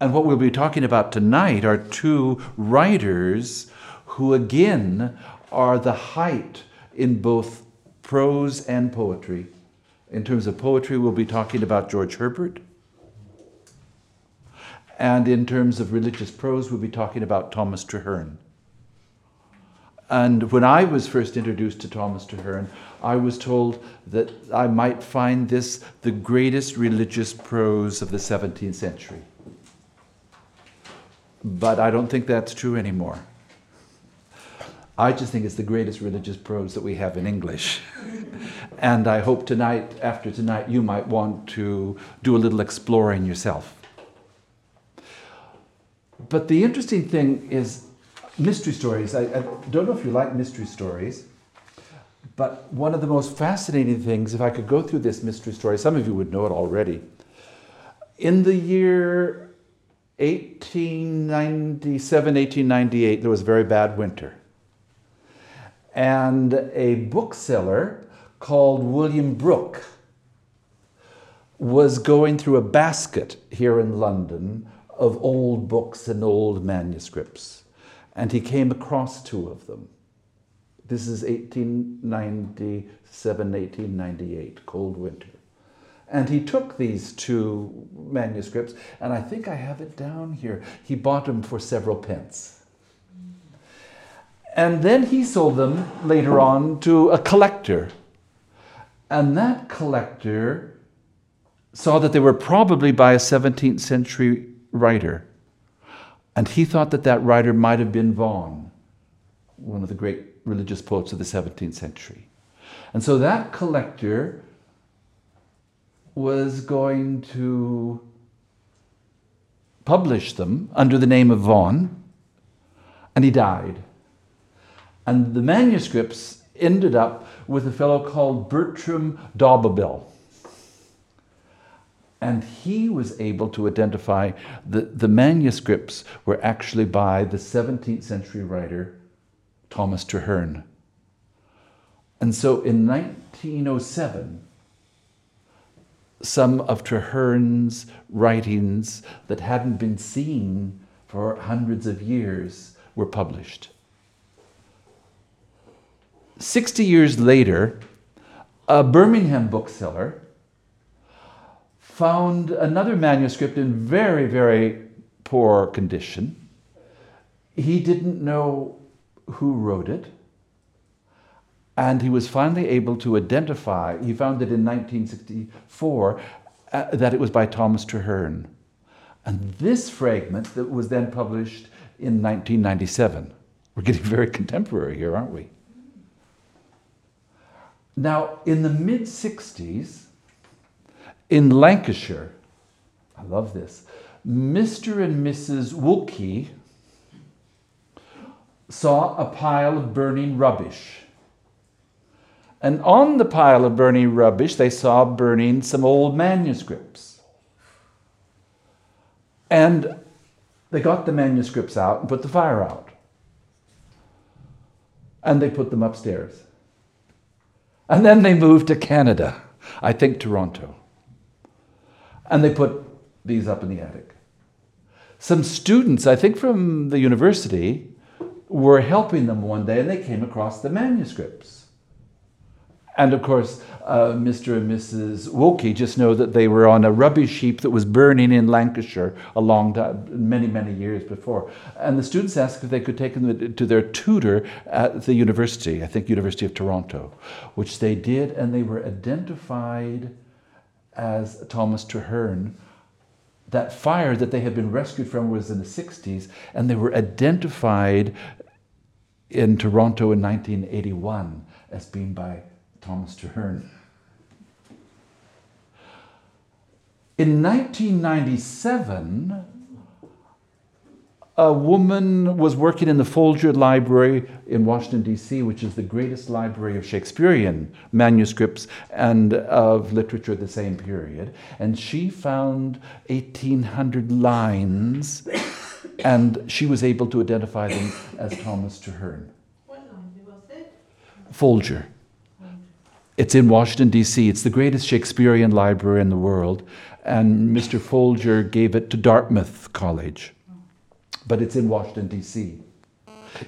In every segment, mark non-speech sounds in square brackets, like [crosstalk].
And what we'll be talking about tonight are two writers who, again, are the height in both prose and poetry. In terms of poetry, we'll be talking about George Herbert. And in terms of religious prose, we'll be talking about Thomas Traherne. And when I was first introduced to Thomas Traherne, I was told that I might find this the greatest religious prose of the 17th century. But I don't think that's true anymore. I just think it's the greatest religious prose that we have in English. [laughs] and I hope tonight, after tonight, you might want to do a little exploring yourself. But the interesting thing is mystery stories. I, I, don't know if you like mystery stories, but one of the most fascinating things, if I could go through this mystery story, some of you would know it already. In the year 1897, 1898, there was a very bad winter and a bookseller called William Brooke was going through a basket here in London of old books and old manuscripts, and he came across two of them. This is 1897, 1898, cold winter. And he took these two manuscripts, and I think I have it down here. He bought them for several pence. And then he sold them later on to a collector. And that collector saw that they were probably by a 17th century writer. And he thought that that writer might have been Vaughan, one of the great religious poets of the 17th century. And so that collector was going to publish them under the name of Vaughan, and he died. And the manuscripts ended up with a fellow called Bertram d'Auberville. And he was able to identify that the manuscripts were actually by the 17th century writer Thomas Traherne. And so in 1907, some of Traherne's writings that hadn't been seen for hundreds of years were published. 60 years later, a Birmingham bookseller found another manuscript in very, very poor condition. He didn't know who wrote it. And he was finally able to identify, he found it in 1964, uh, that it was by Thomas Traherne. And this fragment that was then published in 1997. We're getting very contemporary here, aren't we? Now, in the mid 60s, in Lancashire, I love this, Mr. and Mrs. Woolkey saw a pile of burning rubbish. And on the pile of burning rubbish, they saw burning some old manuscripts. And they got the manuscripts out and put the fire out. And they put them upstairs. And then they moved to Canada, I think Toronto. And they put these up in the attic. Some students, I think from the university, were helping them one day and they came across the manuscripts. And of course, uh, Mr. and Mrs. Woolkey just know that they were on a rubbish heap that was burning in Lancashire a long time, many, many years before. And the students asked if they could take them to their tutor at the university, I think University of Toronto, which they did, and they were identified as Thomas Traherne. That fire that they had been rescued from was in the 60s, and they were identified in Toronto in 1981 as being by Thomas Traherne. In 1997, a woman was working in the Folger Library in Washington, D.C., which is the greatest library of Shakespearean manuscripts and of literature of the same period. And she found 1,800 lines, and she was able to identify them as Thomas Traherne. What line was it? Folger. It's in Washington, D.C. It's the greatest Shakespearean library in the world. and Mr. Folger gave it to Dartmouth College, but it's in Washington, D.C.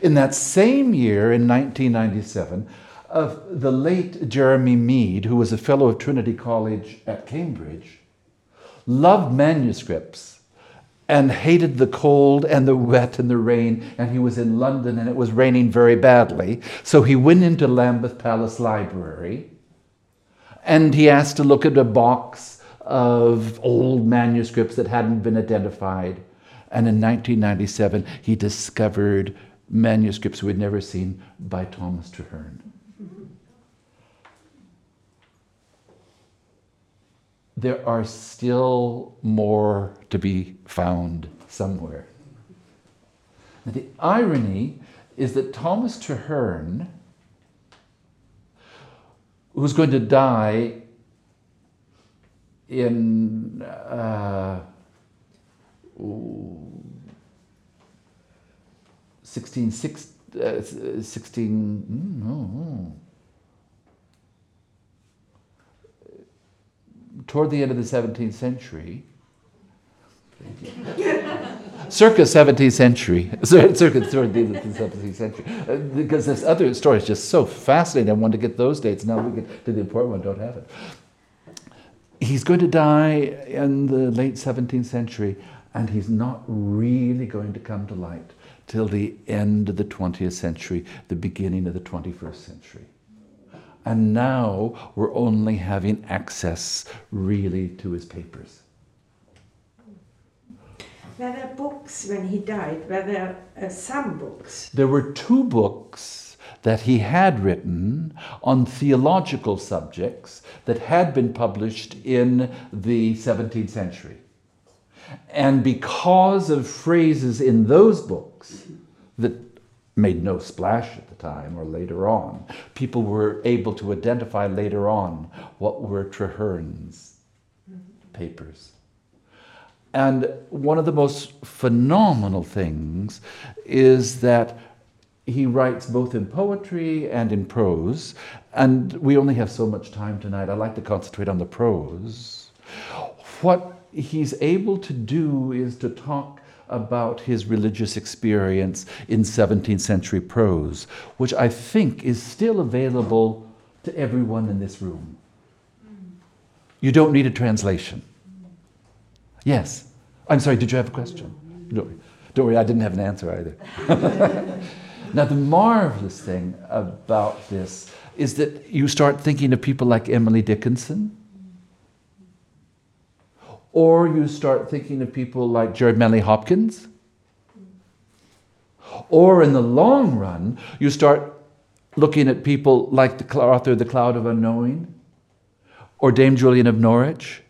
In that same year, in 1997, uh, the late Jeremy Mead, who was a fellow of Trinity College at Cambridge, loved manuscripts and hated the cold and the wet and the rain. And he was in London and it was raining very badly. So he went into Lambeth Palace Library and he asked to look at a box of old manuscripts that hadn't been identified. And in 1997, he discovered manuscripts we'd never seen by Thomas Traherne. there are still more to be found somewhere. Now, the irony is that Thomas Traherne, who's going to die in uh, 16, 16, uh, 16 mm, no, toward the end of the 17th century, circa 17th century, [laughs] circa toward the end 17th century, uh, because this other story is just so fascinating. I want to get those dates. Now we get to the important one, don't have it. He's going to die in the late 17th century, and he's not really going to come to light till the end of the 20th century, the beginning of the 21st century. And now we're only having access really to his papers. Were there books when he died? Were there uh, some books? There were two books that he had written on theological subjects that had been published in the 17th century. And because of phrases in those books that made no splash at the time or later on. People were able to identify later on what were Traherne's papers. And one of the most phenomenal things is that he writes both in poetry and in prose. And we only have so much time tonight. I'd like to concentrate on the prose. What he's able to do is to talk about his religious experience in 17th century prose, which I think is still available to everyone in this room. You don't need a translation. Yes. I'm sorry, did you have a question? Don't, don't worry, I didn't have an answer either. [laughs] now, the marvelous thing about this is that you start thinking of people like Emily Dickinson or you start thinking of people like Gerard Manley Hopkins. Or in the long run, you start looking at people like the author of The Cloud of Unknowing or Dame Julian of Norwich.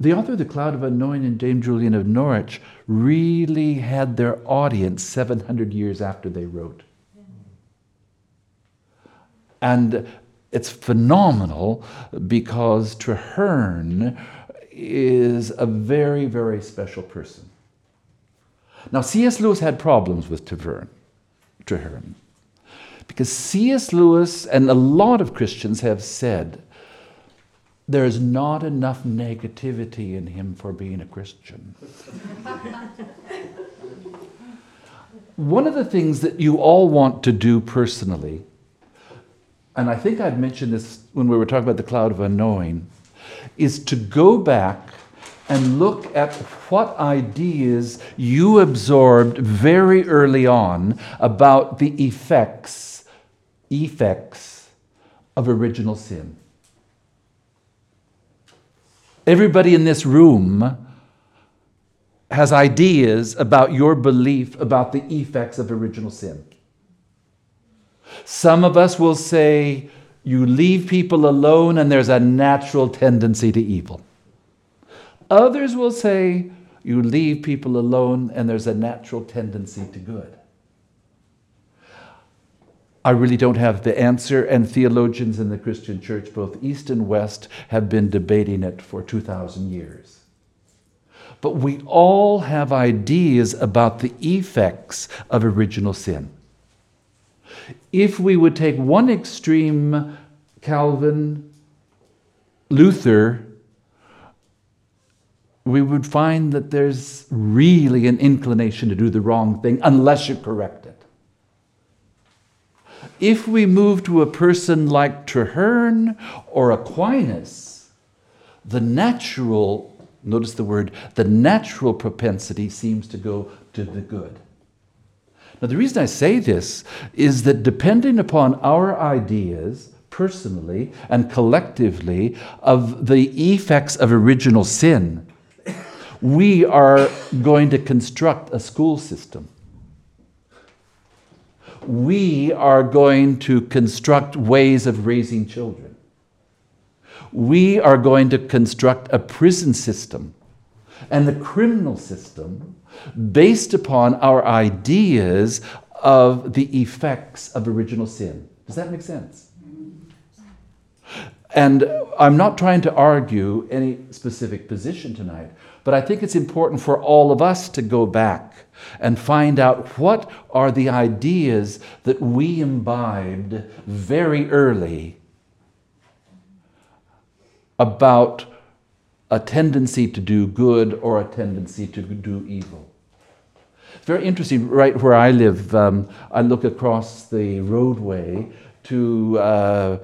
The author of The Cloud of Unknowing and Dame Julian of Norwich really had their audience 700 years after they wrote. And it's phenomenal because Traherne is a very, very special person. Now, C.S. Lewis had problems with Traherne, Traherne because C.S. Lewis and a lot of Christians have said there's not enough negativity in him for being a Christian. One of the things that you all want to do personally, and I think I'd mentioned this when we were talking about the cloud of unknowing, is to go back and look at what ideas you absorbed very early on about the effects effects of original sin. Everybody in this room has ideas about your belief about the effects of original sin. Some of us will say, you leave people alone and there's a natural tendency to evil. Others will say you leave people alone and there's a natural tendency to good. I really don't have the answer, and theologians in the Christian church, both East and West, have been debating it for 2,000 years. But we all have ideas about the effects of original sin. If we would take one extreme, Calvin, Luther, we would find that there's really an inclination to do the wrong thing unless you correct it. If we move to a person like Traherne or Aquinas, the natural, notice the word, the natural propensity seems to go to the good. Now, the reason I say this is that depending upon our ideas, personally and collectively, of the effects of original sin, we are going to construct a school system. We are going to construct ways of raising children. We are going to construct a prison system and the criminal system based upon our ideas of the effects of original sin. Does that make sense? And I'm not trying to argue any specific position tonight. But I think it's important for all of us to go back and find out what are the ideas that we imbibed very early about a tendency to do good or a tendency to do evil. It's very interesting. Right where I live, um, I look across the roadway to uh,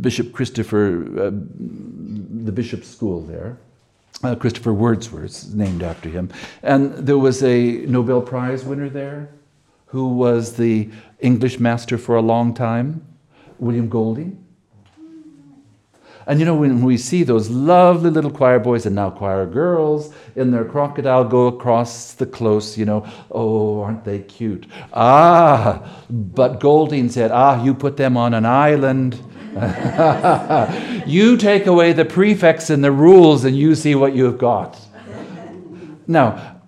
Bishop Christopher, uh, the bishop's school there uh, Christopher Wordsworth, named after him. And there was a Nobel Prize winner there who was the English master for a long time, William Golding. And you know, when we see those lovely little choir boys and now choir girls in their crocodile go across the close, you know, oh, aren't they cute? Ah, but Golding said, ah, you put them on an island [laughs] you take away the prefix and the rules, and you see what you've got. Now,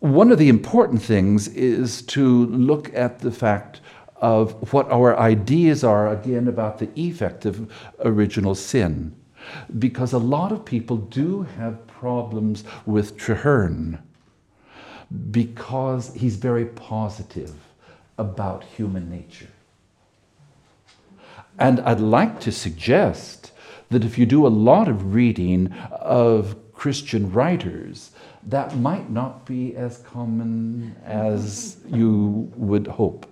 one of the important things is to look at the fact of what our ideas are, again, about the effect of original sin. Because a lot of people do have problems with Traherne because he's very positive about human nature. And I'd like to suggest that if you do a lot of reading of Christian writers, that might not be as common as you would hope.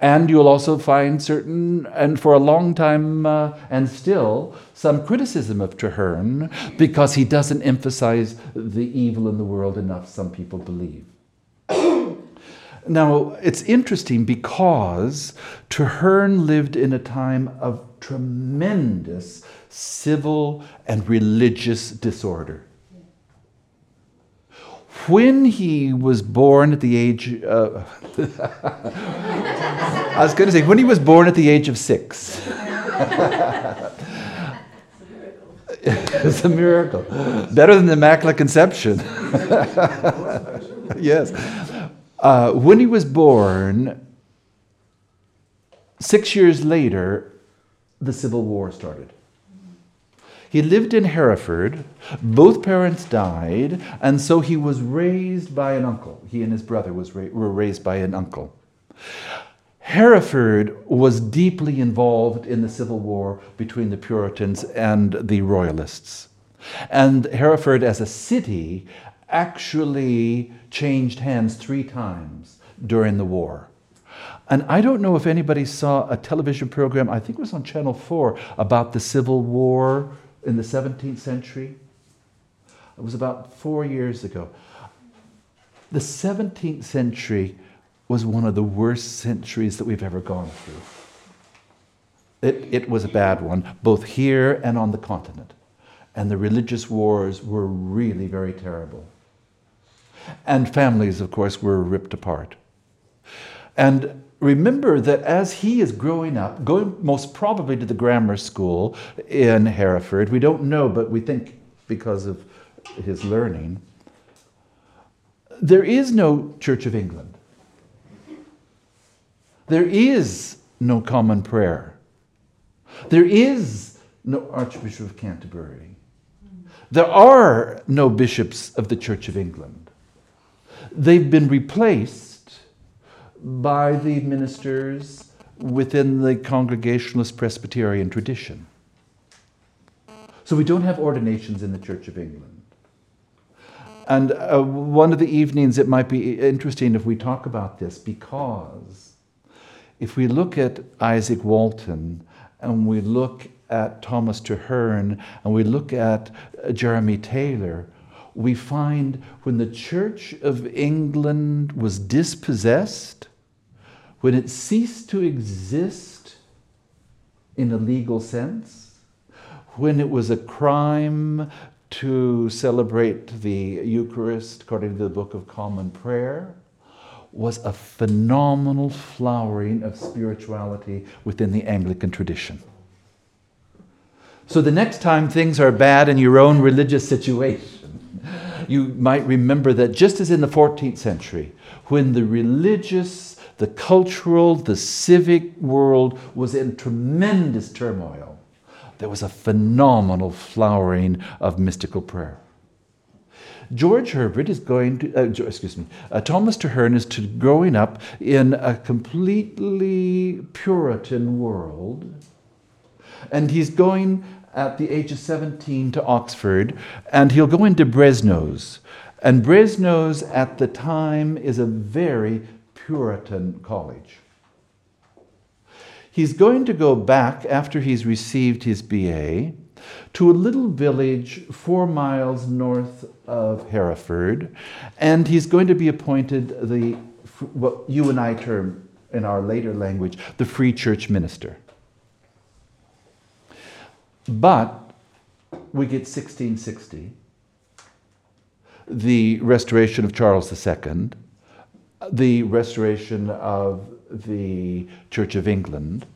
And you'll also find certain, and for a long time, uh, and still, some criticism of Traherne because he doesn't emphasize the evil in the world enough, some people believe. Now, it's interesting because Traherne lived in a time of tremendous civil and religious disorder. When he was born at the age, uh, [laughs] I was going to say, when he was born at the age of six. [laughs] it's a miracle. Better than the Immaculate Conception. [laughs] yes. Uh, when he was born, six years later, the Civil War started. He lived in Hereford. Both parents died, and so he was raised by an uncle. He and his brother was ra- were raised by an uncle. Hereford was deeply involved in the Civil War between the Puritans and the Royalists. And Hereford, as a city, actually changed hands three times during the war. And I don't know if anybody saw a television program, I think it was on Channel 4, about the Civil War in the 17th century. It was about four years ago. The 17th century was one of the worst centuries that we've ever gone through. It, it was a bad one, both here and on the continent. And the religious wars were really very terrible. And families, of course, were ripped apart. And remember that as he is growing up, going most probably to the grammar school in Hereford, we don't know, but we think because of his learning, there is no Church of England. There is no common prayer. There is no Archbishop of Canterbury. There are no bishops of the Church of England. They've been replaced by the ministers within the Congregationalist Presbyterian tradition. So we don't have ordinations in the Church of England. And uh, one of the evenings, it might be interesting if we talk about this because if we look at Izaak Walton and we look at Thomas Traherne and we look at uh, Jeremy Taylor, we find when the Church of England was dispossessed, when it ceased to exist in a legal sense, when it was a crime to celebrate the Eucharist according to the Book of Common Prayer, was a phenomenal flowering of spirituality within the Anglican tradition. So the next time things are bad in your own religious situation, you might remember that just as in the 14th century, when the religious, the cultural, the civic world was in tremendous turmoil, there was a phenomenal flowering of mystical prayer. George Herbert is going to, uh, excuse me, uh, Thomas Traherne is to growing up in a completely Puritan world. And he's going at the age of 17 to Oxford, and he'll go into Brasenose. And Brasenose at the time is a very Puritan college. He's going to go back after he's received his BA to a little village four miles north of Hereford, and he's going to be appointed the what you and I term in our later language the Free Church minister. But we get 1660, the restoration of Charles II, the restoration of the Church of England,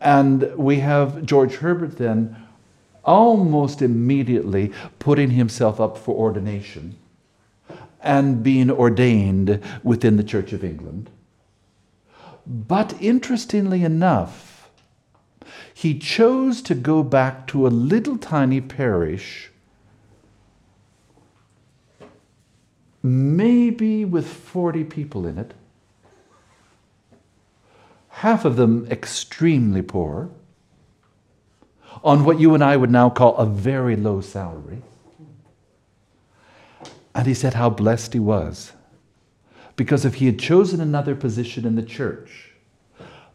and we have George Herbert then almost immediately putting himself up for ordination and being ordained within the Church of England. But interestingly enough, he chose to go back to a little tiny parish, maybe with 40 people in it, half of them extremely poor, on what you and I would now call a very low salary. And he said how blessed he was. Because if he had chosen another position in the church,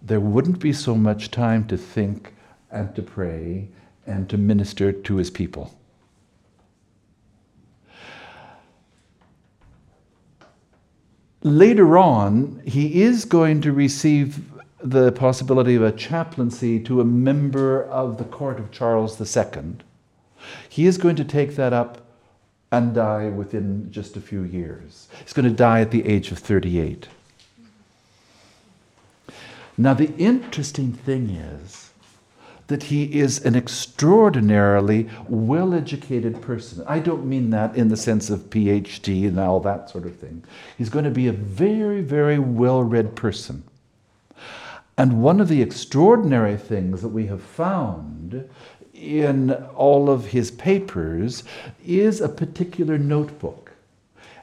there wouldn't be so much time to think and to pray and to minister to his people. Later on, he is going to receive the possibility of a chaplaincy to a member of the court of Charles II. He is going to take that up and die within just a few years. He's going to die at the age of 38. Now, the interesting thing is that he is an extraordinarily well educated person. I don't mean that in the sense of PhD and all that sort of thing. He's going to be a very, very well read person. And one of the extraordinary things that we have found in all of his papers is a particular notebook.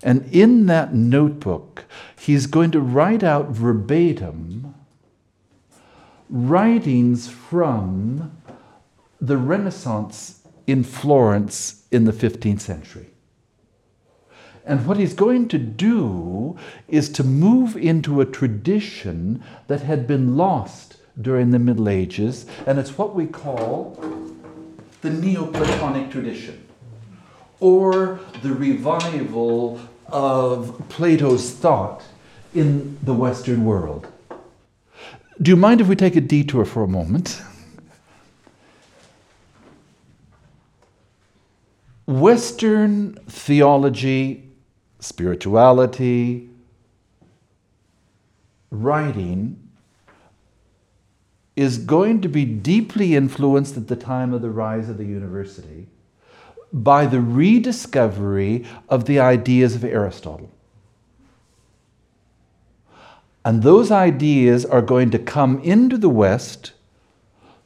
And in that notebook, he's going to write out verbatim writings from the Renaissance in Florence in the 15th century. And what he's going to do is to move into a tradition that had been lost during the Middle Ages, and it's what we call the Neoplatonic tradition, or the revival of Plato's thought in the Western world. Do you mind if we take a detour for a moment? Western theology, spirituality, writing is going to be deeply influenced at the time of the rise of the university by the rediscovery of the ideas of Aristotle. And those ideas are going to come into the West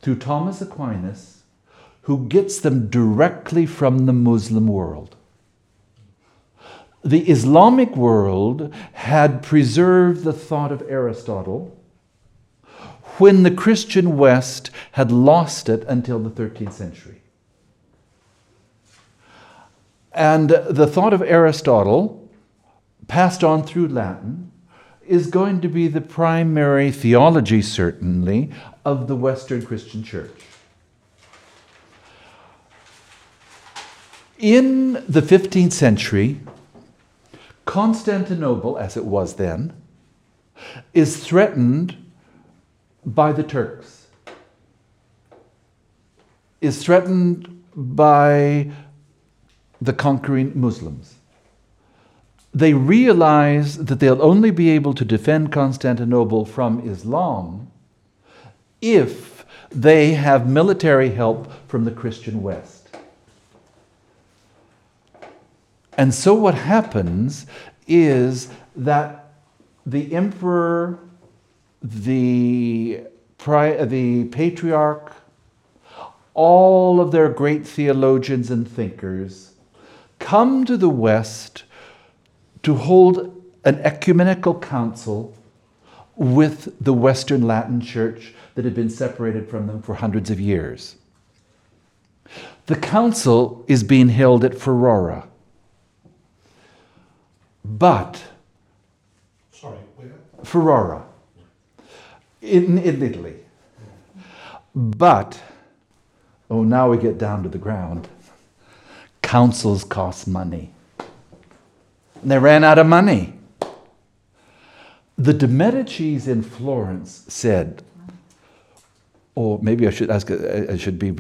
through Thomas Aquinas, who gets them directly from the Muslim world. The Islamic world had preserved the thought of Aristotle when the Christian West had lost it until the 13th century. And the thought of Aristotle, passed on through Latin, is going to be the primary theology, certainly, of the Western Christian Church. In the 15th century, Constantinople, as it was then, is threatened by the Turks, is threatened by the conquering Muslims. They realize that they'll only be able to defend Constantinople from Islam if they have military help from the Christian West. And so what happens is that the emperor, the, pri- the patriarch, all of their great theologians and thinkers come to the West to hold an ecumenical council with the Western Latin Church that had been separated from them for hundreds of years. The council is being held at Ferrara. But Sorry, where? Ferrara in, in Italy. But, oh, now we get down to the ground. Councils cost money. They ran out of money. The de Medicis in Florence said, or maybe I should ask, I should be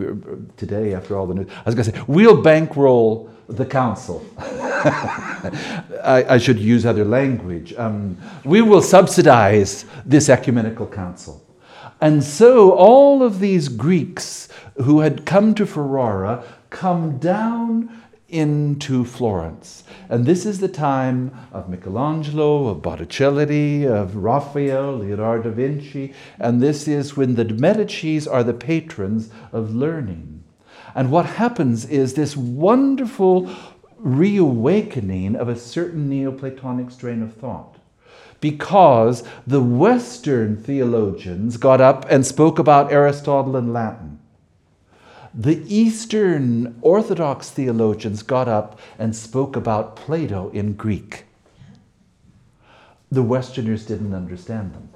today after all the news. I was going to say, we'll bankroll the council. [laughs] I, I, should use other language. Um, we will subsidize this ecumenical council. And so all of these Greeks who had come to Ferrara come down into Florence. And this is the time of Michelangelo, of Botticelli, of Raphael, Leonardo da Vinci, and this is when the Medicis are the patrons of learning. And what happens is this wonderful reawakening of a certain Neoplatonic strain of thought. Because the Western theologians got up and spoke about Aristotle in Latin. The Eastern Orthodox theologians got up and spoke about Plato in Greek. The Westerners didn't understand them.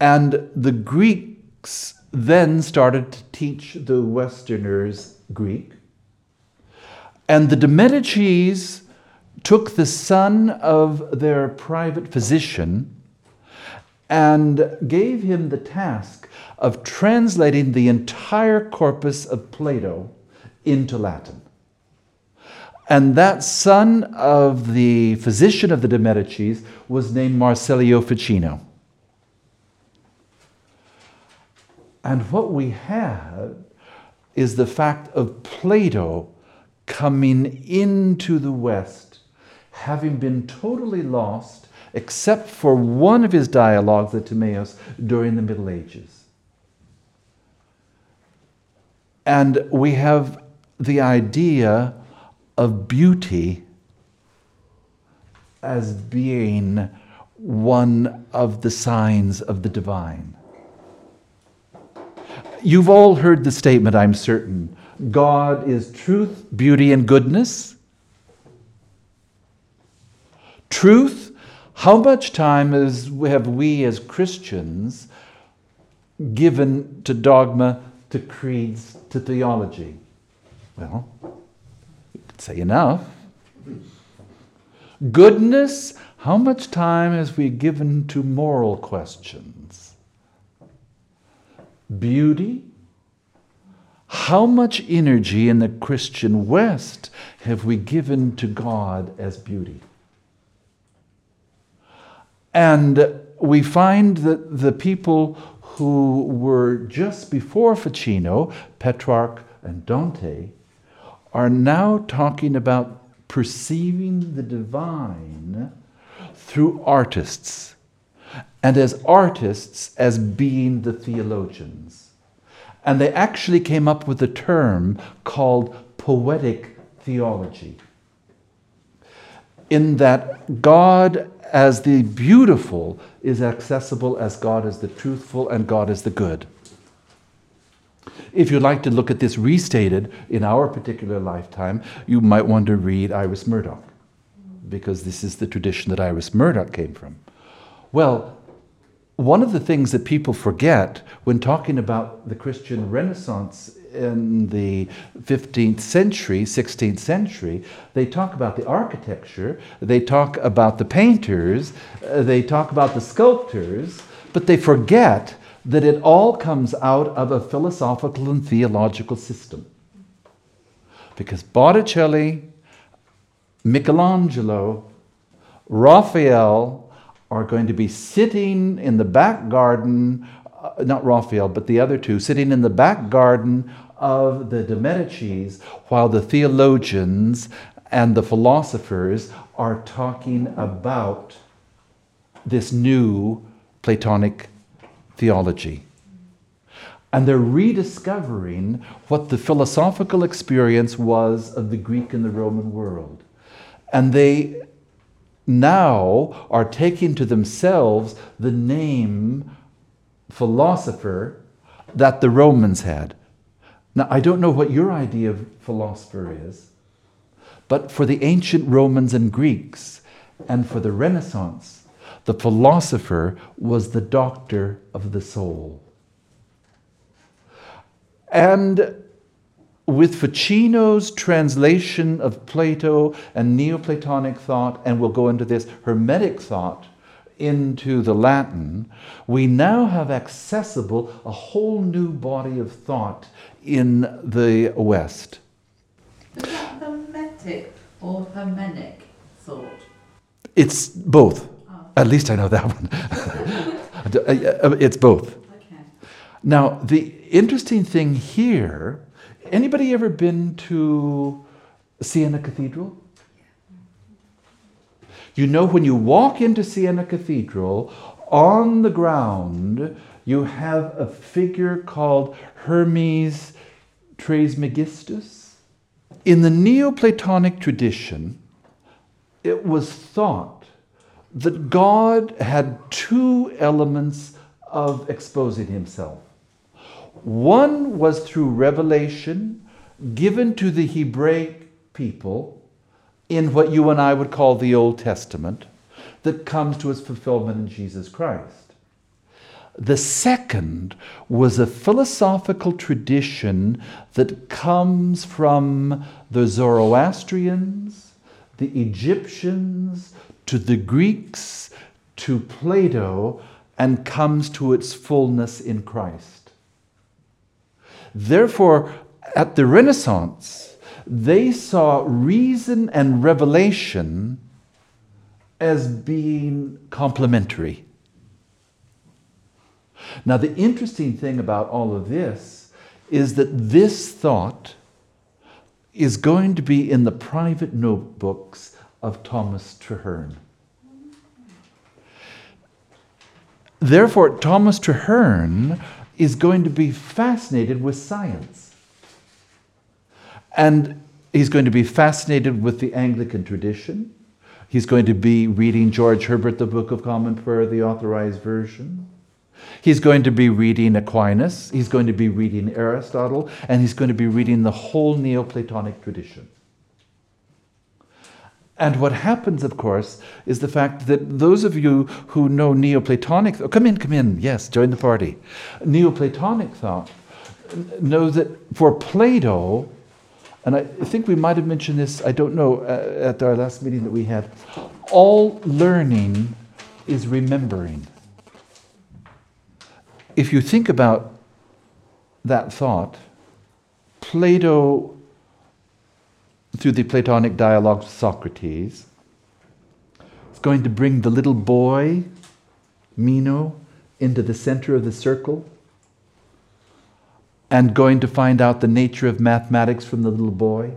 And the Greeks then started to teach the Westerners Greek. And the de Medicis took the son of their private physician and gave him the task of translating the entire corpus of Plato into Latin. And that son of the physician of the de Medicis was named Marsilio Ficino. And what we have is the fact of Plato coming into the West, having been totally lost, except for one of his dialogues, the Timaeus, during the Middle Ages. And we have the idea of beauty as being one of the signs of the divine. You've all heard the statement, I'm certain God is truth, beauty, and goodness. Truth, how much time is, have we as Christians given to dogma, to creeds, to theology? Well, you could say enough. Goodness, how much time has we given to moral questions? Beauty, how much energy in the Christian West have we given to God as beauty? And we find that the people who were just before Ficino, Petrarch and Dante, are now talking about perceiving the divine through artists, and as artists, as being the theologians. And they actually came up with a term called poetic theology. In that God as the beautiful is accessible as God is the truthful and God is the good. If you'd like to look at this restated in our particular lifetime, you might want to read Iris Murdoch, because this is the tradition that Iris Murdoch came from. Well, one of the things that people forget when talking about the Christian Renaissance in the 15th century, 16th century, they talk about the architecture, they talk about the painters, uh, they talk about the sculptors, but they forget that it all comes out of a philosophical and theological system. Because Botticelli, Michelangelo, Raphael are going to be sitting in the back garden, uh, not Raphael, but the other two, sitting in the back garden of the de Medicis while the theologians and the philosophers are talking about this new Platonic theology. And they're rediscovering what the philosophical experience was of the Greek and the Roman world. And they now are taking to themselves the name philosopher that the Romans had. Now, I don't know what your idea of philosopher is, but for the ancient Romans and Greeks, and for the Renaissance, the philosopher was the doctor of the soul. And with Ficino's translation of Plato and Neoplatonic thought, and we'll go into this Hermetic thought into the Latin, we now have accessible a whole new body of thought in the West. Is that Hermetic or Hermenic thought? It's both. Oh, At least I know that one. [laughs] it's both. okay. Now, the interesting thing here anybody ever been to Siena Cathedral? You know, when you walk into Siena Cathedral, on the ground, you have a figure called Hermes Trismegistus. In the Neoplatonic tradition, it was thought that God had two elements of exposing himself. One was through revelation given to the Hebraic people in what you and I would call the Old Testament that comes to its fulfillment in Jesus Christ. The second was a philosophical tradition that comes from the Zoroastrians, the Egyptians, to the Greeks, to Plato, and comes to its fullness in Christ. Therefore, at the Renaissance, they saw reason and revelation as being complementary. Now, the interesting thing about all of this is that this thought is going to be in the private notebooks of Thomas Traherne. Therefore, Thomas Traherne is going to be fascinated with science. And he's going to be fascinated with the Anglican tradition. He's going to be reading George Herbert, the Book of Common Prayer, the authorized version. He's going to be reading Aquinas, he's going to be reading Aristotle, and he's going to be reading the whole Neoplatonic tradition. And what happens, of course, is the fact that those of you who know Neoplatonic, oh, come in, come in, yes, join the party. Neoplatonic thought know that for Plato, and I think we might have mentioned this, I don't know, uh, at our last meeting that we had, all learning is remembering. If you think about that thought, Plato through the Platonic dialogue with Socrates. is going to bring the little boy, Meno, into the center of the circle and going to find out the nature of mathematics from the little boy.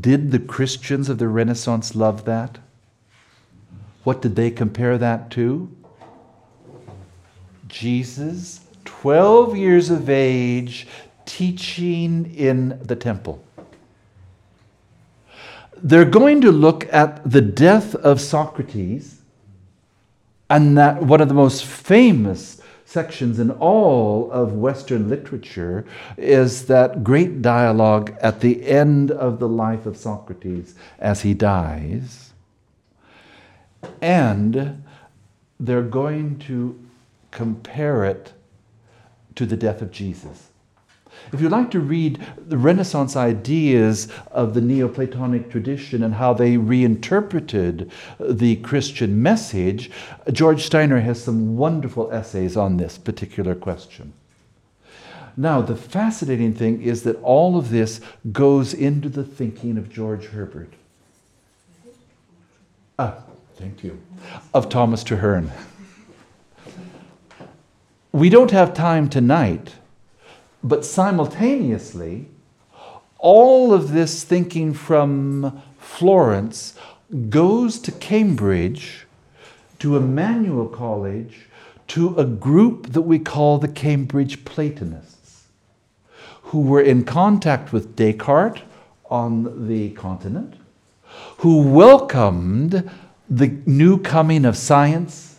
Did the Christians of the Renaissance love that? What did they compare that to? Jesus, 12 years of age, teaching in the temple. They're going to look at the death of Socrates and that one of the most famous sections in all of Western literature is that great dialogue at the end of the life of Socrates as he dies. And they're going to compare it to the death of Jesus. If you'd like to read the Renaissance ideas of the Neoplatonic tradition and how they reinterpreted the Christian message, George Steiner has some wonderful essays on this particular question. Now, the fascinating thing is that all of this goes into the thinking of George Herbert. Ah, thank you. Of Thomas Traherne. We don't have time tonight but simultaneously, all of this thinking from Florence goes to Cambridge, to Emmanuel College, to a group that we call the Cambridge Platonists, who were in contact with Descartes on the continent, who welcomed the new coming of science,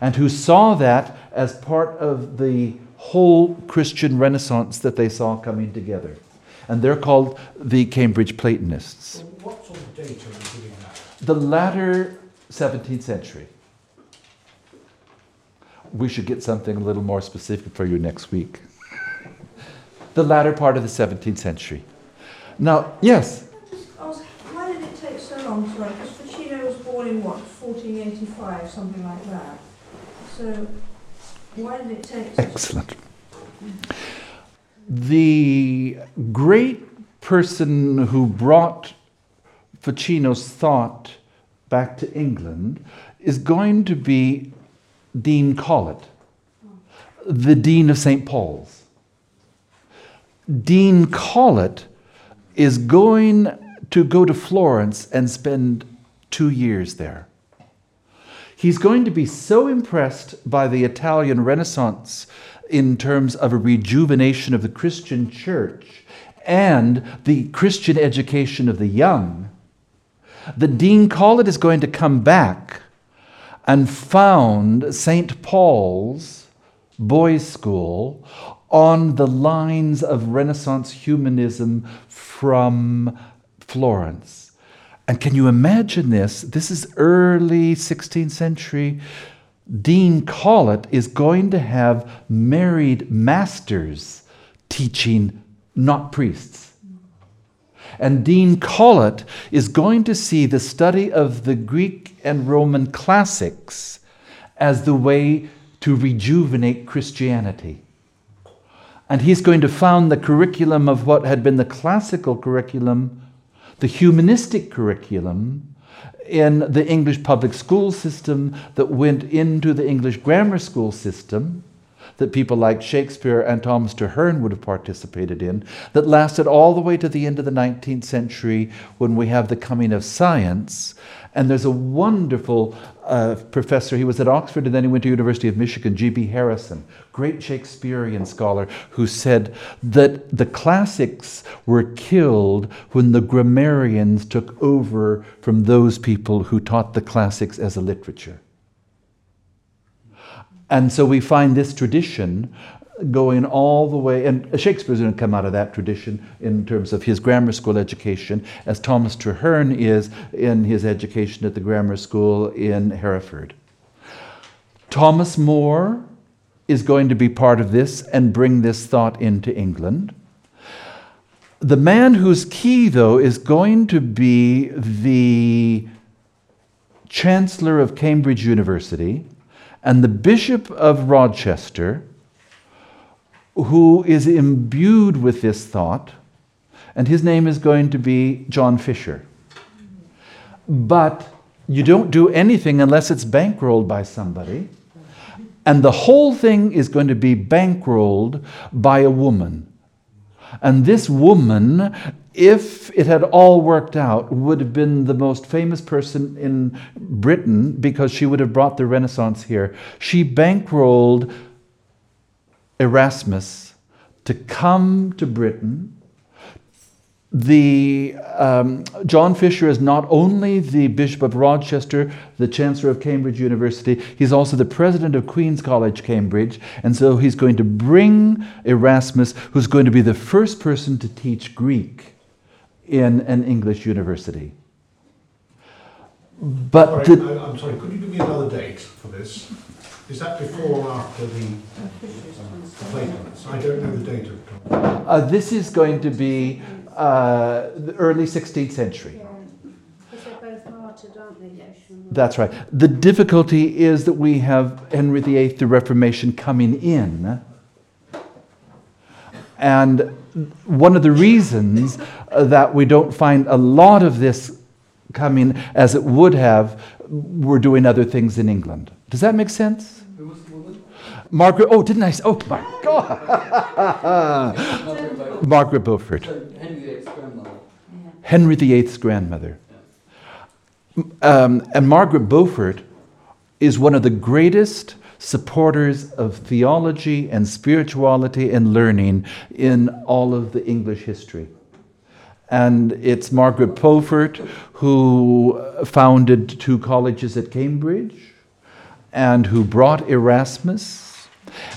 and who saw that as part of the whole Christian Renaissance that they saw coming together. And they're called the Cambridge Platonists. So what sort of date are you giving that? The latter 17th century. We should get something a little more specific for you next week. [laughs] the latter part of the 17th century. Now, yes? Ask, why did it take so long to write? Because Ficino was born in what, 1485, something like that. So Excellent. The great person who brought Ficino's thought back to England is going to be Dean Colet, the Dean of St. Paul's. Dean Colet is going to go to Florence and spend two years there. He's going to be so impressed by the Italian Renaissance in terms of a rejuvenation of the Christian church and the Christian education of the young that Dean Colet is going to come back and found St. Paul's boys' school on the lines of Renaissance humanism from Florence. And can you imagine this? This is early 16th century. Dean Colet is going to have married masters teaching, not priests. And Dean Colet is going to see the study of the Greek and Roman classics as the way to rejuvenate Christianity. And he's going to found the curriculum of what had been the classical curriculum, the humanistic curriculum in the English public school system that went into the English grammar school system that people like Shakespeare and Thomas Traherne would have participated in, that lasted all the way to the end of the 19th century when we have the coming of science. And there's a wonderful uh, professor, he was at Oxford and then he went to University of Michigan, G.B. Harrison, great Shakespearean scholar, who said that the classics were killed when the grammarians took over from those people who taught the classics as a literature. And so we find this tradition going all the way, and Shakespeare's going to come out of that tradition in terms of his grammar school education, as Thomas Traherne is in his education at the grammar school in Hereford. Thomas More is going to be part of this and bring this thought into England. The man who's key, though, is going to be the Chancellor of Cambridge University and the Bishop of Rochester, who is imbued with this thought, and his name is going to be John Fisher. But you don't do anything unless it's bankrolled by somebody. And the whole thing is going to be bankrolled by a woman. And this woman, if it had all worked out, would have been the most famous person in Britain because she would have brought the Renaissance here. She bankrolled Erasmus to come to Britain the um, John Fisher is not only the Bishop of Rochester, the Chancellor of Cambridge University, he's also the President of Queen's College, Cambridge, and so he's going to bring Erasmus, who's going to be the first person to teach Greek in an English university. But Sorry, the, I- I'm sorry, could you give me another date for this? Is that before or after the Platonists? I don't know the date of uh, this is going to be uh, the early 16th century. They're both martyred. That's right. The difficulty is that we have Henry VIII, the Reformation, coming in. And one of the reasons uh, that we don't find a lot of this coming as it would have, we're doing other things in England. Does that make sense? Margaret, oh, didn't I? Oh, my God. [laughs] Margaret Beaufort. Henry VIII's grandmother. Um, and Margaret Beaufort is one of the greatest supporters of theology and spirituality and learning in all of the English history. And it's Margaret Beaufort who founded two colleges at Cambridge and who brought Erasmus.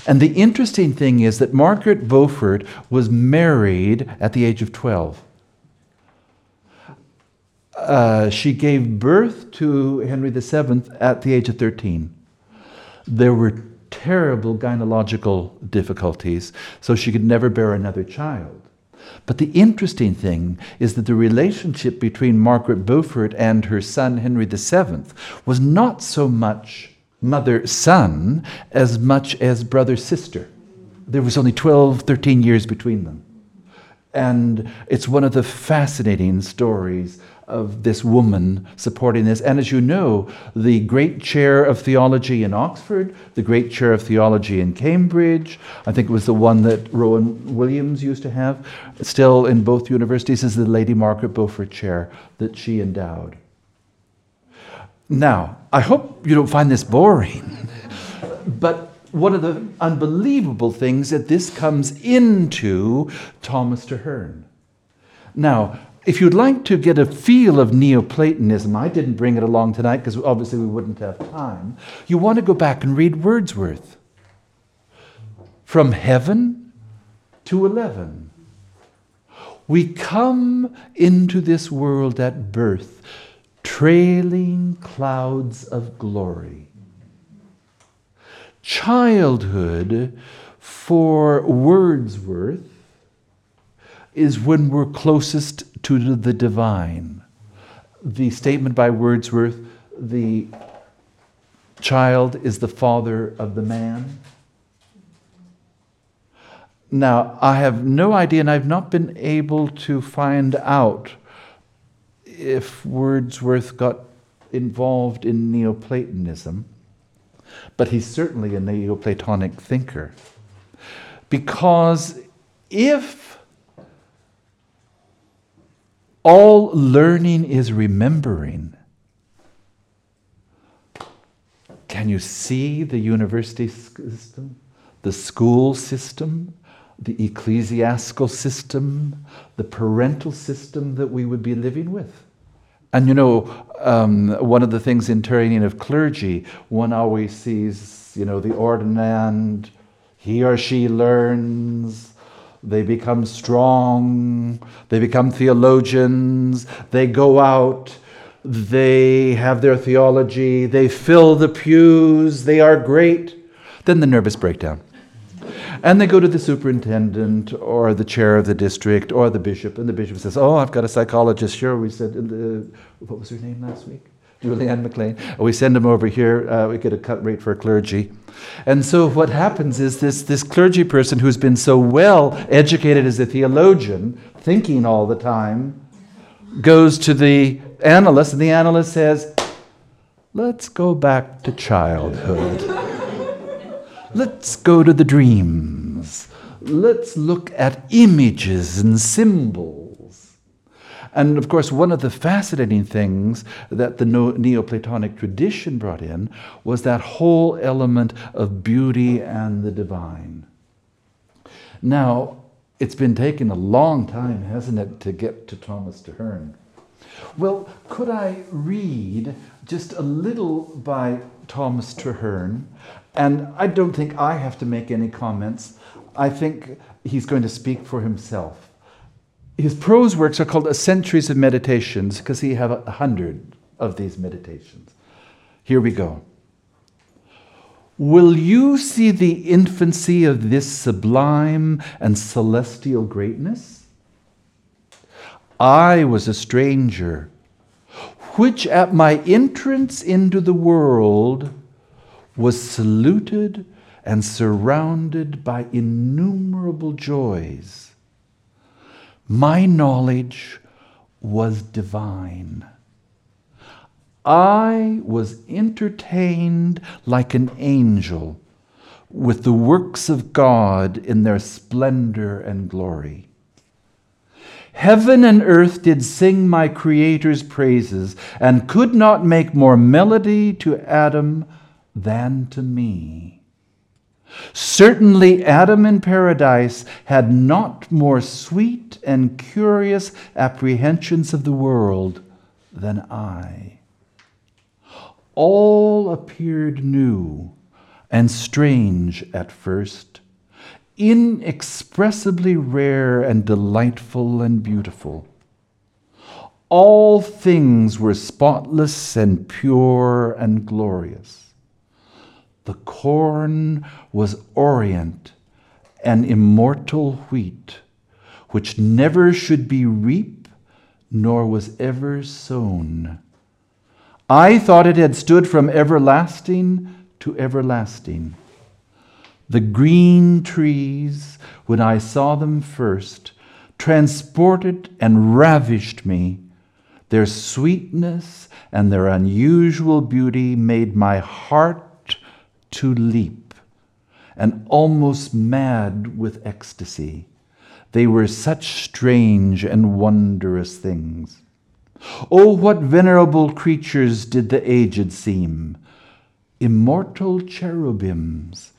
And the interesting thing is that Margaret Beaufort was married at the age of 12 uh, she gave birth to Henry VII at the age of 13. There were terrible gynecological difficulties, so she could never bear another child. But the interesting thing is that the relationship between Margaret Beaufort and her son Henry VII was not so much mother son as much as brother sister. There was only 12, 13 years between them. And it's one of the fascinating stories of this woman supporting this. And as you know, the great chair of theology in Oxford, the great chair of theology in Cambridge, I think it was the one that Rowan Williams used to have, still in both universities, is the Lady Margaret Beaufort chair that she endowed. Now, I hope you don't find this boring, but one of the unbelievable things that this comes into Thomas Traherne. Now, if you'd like to get a feel of Neoplatonism, I didn't bring it along tonight because obviously we wouldn't have time. You want to go back and read Wordsworth. From heaven to eleven. We come into this world at birth, trailing clouds of glory. Childhood for Wordsworth is when we're closest to the divine. The statement by Wordsworth the child is the father of the man. Now, I have no idea, and I've not been able to find out if Wordsworth got involved in Neoplatonism, but he's certainly a Neoplatonic thinker. Because if all learning is remembering, can you see the university system, the school system, the ecclesiastical system, the parental system that we would be living with? And you know, um, one of the things in training of clergy, one always sees, you know, the ordinand, he or she learns, they become strong, they become theologians, they go out, they have their theology, they fill the pews, they are great. Then the nervous breakdown. And they go to the superintendent or the chair of the district or the bishop, and the bishop says, Oh, I've got a psychologist here. We said, uh, what was her name last week? Julienne McLean. We send him over here. Uh, we get a cut rate for clergy. And so what happens is this, this clergy person who's been so well educated as a theologian, thinking all the time, goes to the analyst, and the analyst says, Let's go back to childhood. Let's go to the dreams. Let's look at images and symbols. And of course, one of the fascinating things that the Neoplatonic tradition brought in was that whole element of beauty and the divine. Now, It's been taking a long time, hasn't it, to get to Thomas Traherne? Well, could I read just a little by Thomas Traherne? And I don't think I have to make any comments. I think he's going to speak for himself. His prose works are called A Centuries of Meditations because he have a hundred of these meditations. Here we go. Will you see the infancy of this sublime and celestial greatness? I was a stranger, which at my entrance into the world was saluted and surrounded by innumerable joys. My knowledge was divine. I was entertained like an angel with the works of God in their splendor and glory. Heaven and earth did sing my Creator's praises, and could not make more melody to Adam than to me. Certainly, Adam in paradise had not more sweet and curious apprehensions of the world than I. All appeared new and strange at first, inexpressibly rare and delightful and beautiful. All things were spotless and pure and glorious. The corn was orient and immortal wheat, which never should be reap, nor was ever sown. I thought it had stood from everlasting to everlasting. The green trees, when I saw them first, transported and ravished me. Their sweetness and their unusual beauty made my heart to leap, and almost mad with ecstasy. They were such strange and wondrous things. Oh, what venerable creatures did the aged seem! Immortal cherubims,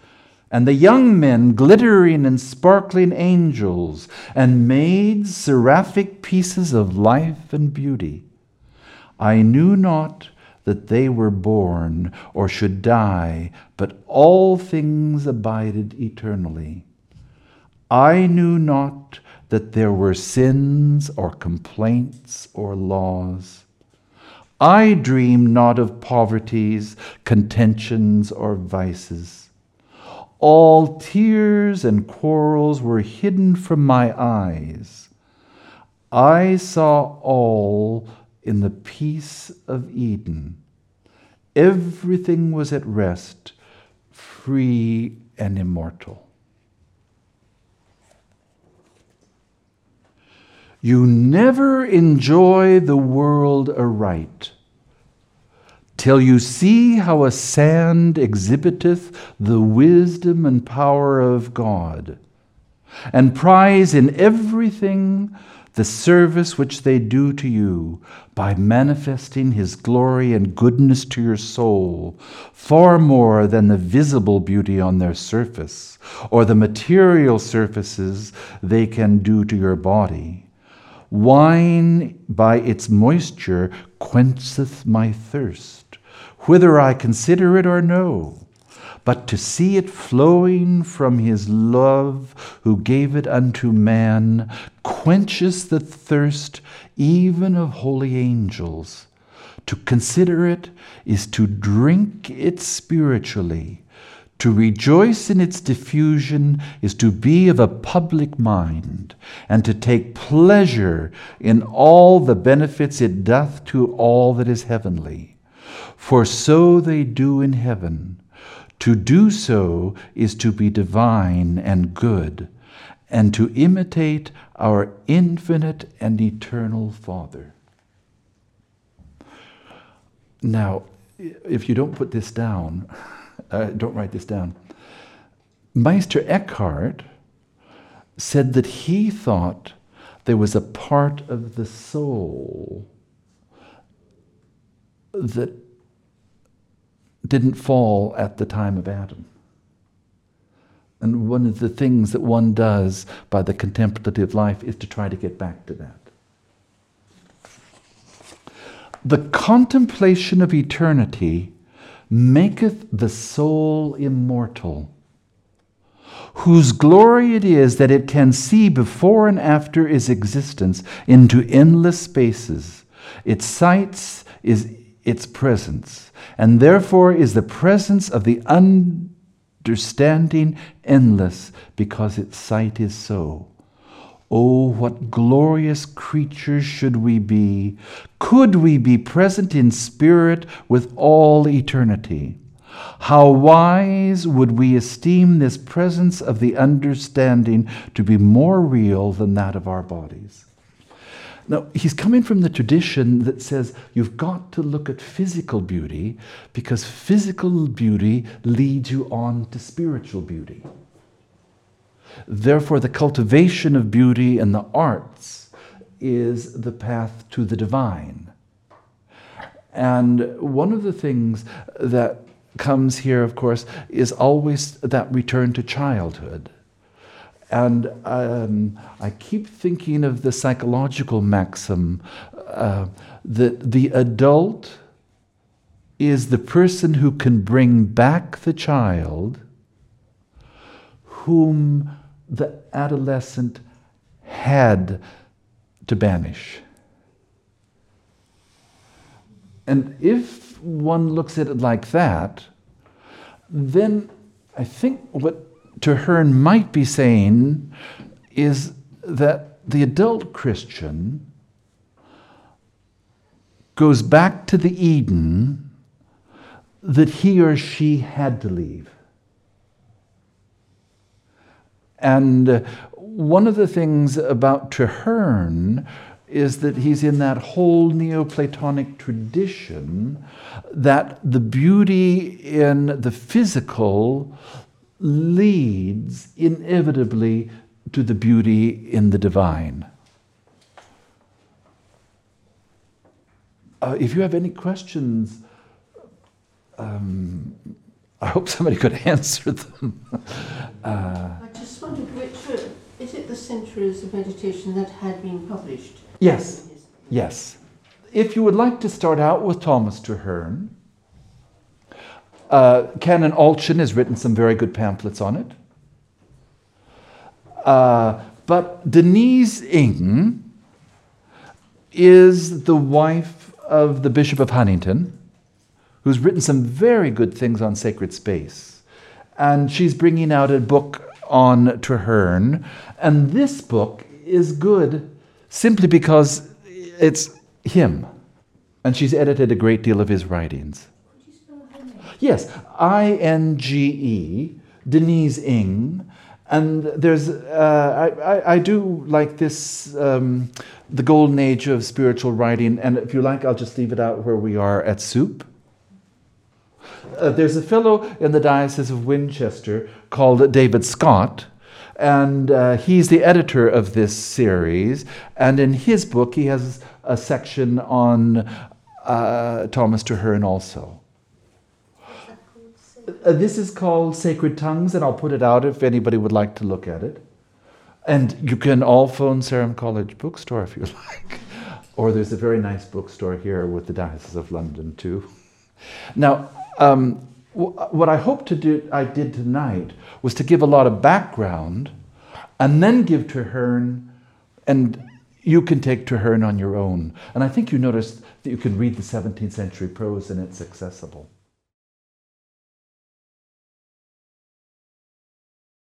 and the young men glittering and sparkling angels, and maids seraphic pieces of life and beauty. I knew not that they were born or should die, but all things abided eternally. I knew not that there were sins or complaints or laws. I dreamed not of poverties, contentions, or vices. All tears and quarrels were hidden from my eyes. I saw all in the peace of Eden. Everything was at rest, free and immortal. You never enjoy the world aright till you see how a sand exhibiteth the wisdom and power of God, and prize in everything the service which they do to you by manifesting his glory and goodness to your soul, far more than the visible beauty on their surface, or the material surfaces they can do to your body. Wine by its moisture quencheth my thirst, whether I consider it or no. But to see it flowing from his love who gave it unto man quenches the thirst even of holy angels. To consider it is to drink it spiritually to rejoice in its diffusion is to be of a public mind, and to take pleasure in all the benefits it doth to all that is heavenly. For so they do in heaven. To do so is to be divine and good, and to imitate our infinite and eternal Father. Now, if you don't put this down, [laughs] uh, don't write this down. Meister Eckhart said that he thought there was a part of the soul that didn't fall at the time of Adam. And one of the things that one does by the contemplative life is to try to get back to that. The contemplation of eternity maketh the soul immortal, whose glory it is that it can see before and after its existence into endless spaces. Its sights is its presence, and therefore is the presence of the understanding endless, because its sight is so. Oh, what glorious creatures should we be, could we be present in spirit with all eternity. How wise would we esteem this presence of the understanding to be more real than that of our bodies. Now, he's coming from the tradition that says you've got to look at physical beauty because physical beauty leads you on to spiritual beauty. Therefore, the cultivation of beauty and the arts is the path to the divine. And one of the things that comes here, of course, is always that return to childhood. And um, I keep thinking of the psychological maxim uh, that the adult is the person who can bring back the child whom the adolescent had to banish. And if one looks at it like that, then I think what Traherne might be saying is that the adult Christian goes back to the Eden that he or she had to leave. And uh, one of the things about Traherne is that he's in that whole Neoplatonic tradition that the beauty in the physical leads inevitably to the beauty in the divine. Uh, if you have any questions, um, I hope somebody could [laughs] answer them. [laughs] uh, I just wondered which, uh, is it the Centuries of Meditation that had been published? Yes. Yes. If you would like to start out with Thomas Traherne, uh, Canon Allchin has written some very good pamphlets on it. Uh, but Denise Inge is the wife of the Bishop of Huntingdon, who's written some very good things on sacred space. And she's bringing out a book on Traherne. And this book is good simply because it's him. And she's edited a great deal of his writings. Yes, I N G E, Denise Inge. And there's, uh, I, I, I, do like this, um, the golden age of spiritual writing. And if you like, I'll just leave it out where we are at soup. Uh, there's a fellow in the Diocese of Winchester called David Scott, and uh, he's the editor of this series. And in his book, he has a section on uh, Thomas Traherne also. Uh, this is called Sacred Tongues, and I'll put it out if anybody would like to look at it. And you can all phone Sarum College Bookstore if you [laughs] like. or there's a very nice bookstore here with the Diocese of London, too. Now, um, what I hope to do, I did tonight, was to give a lot of background and then give Traherne, and you can take Traherne on your own. And I think you noticed that you can read the 17th century prose and it's accessible.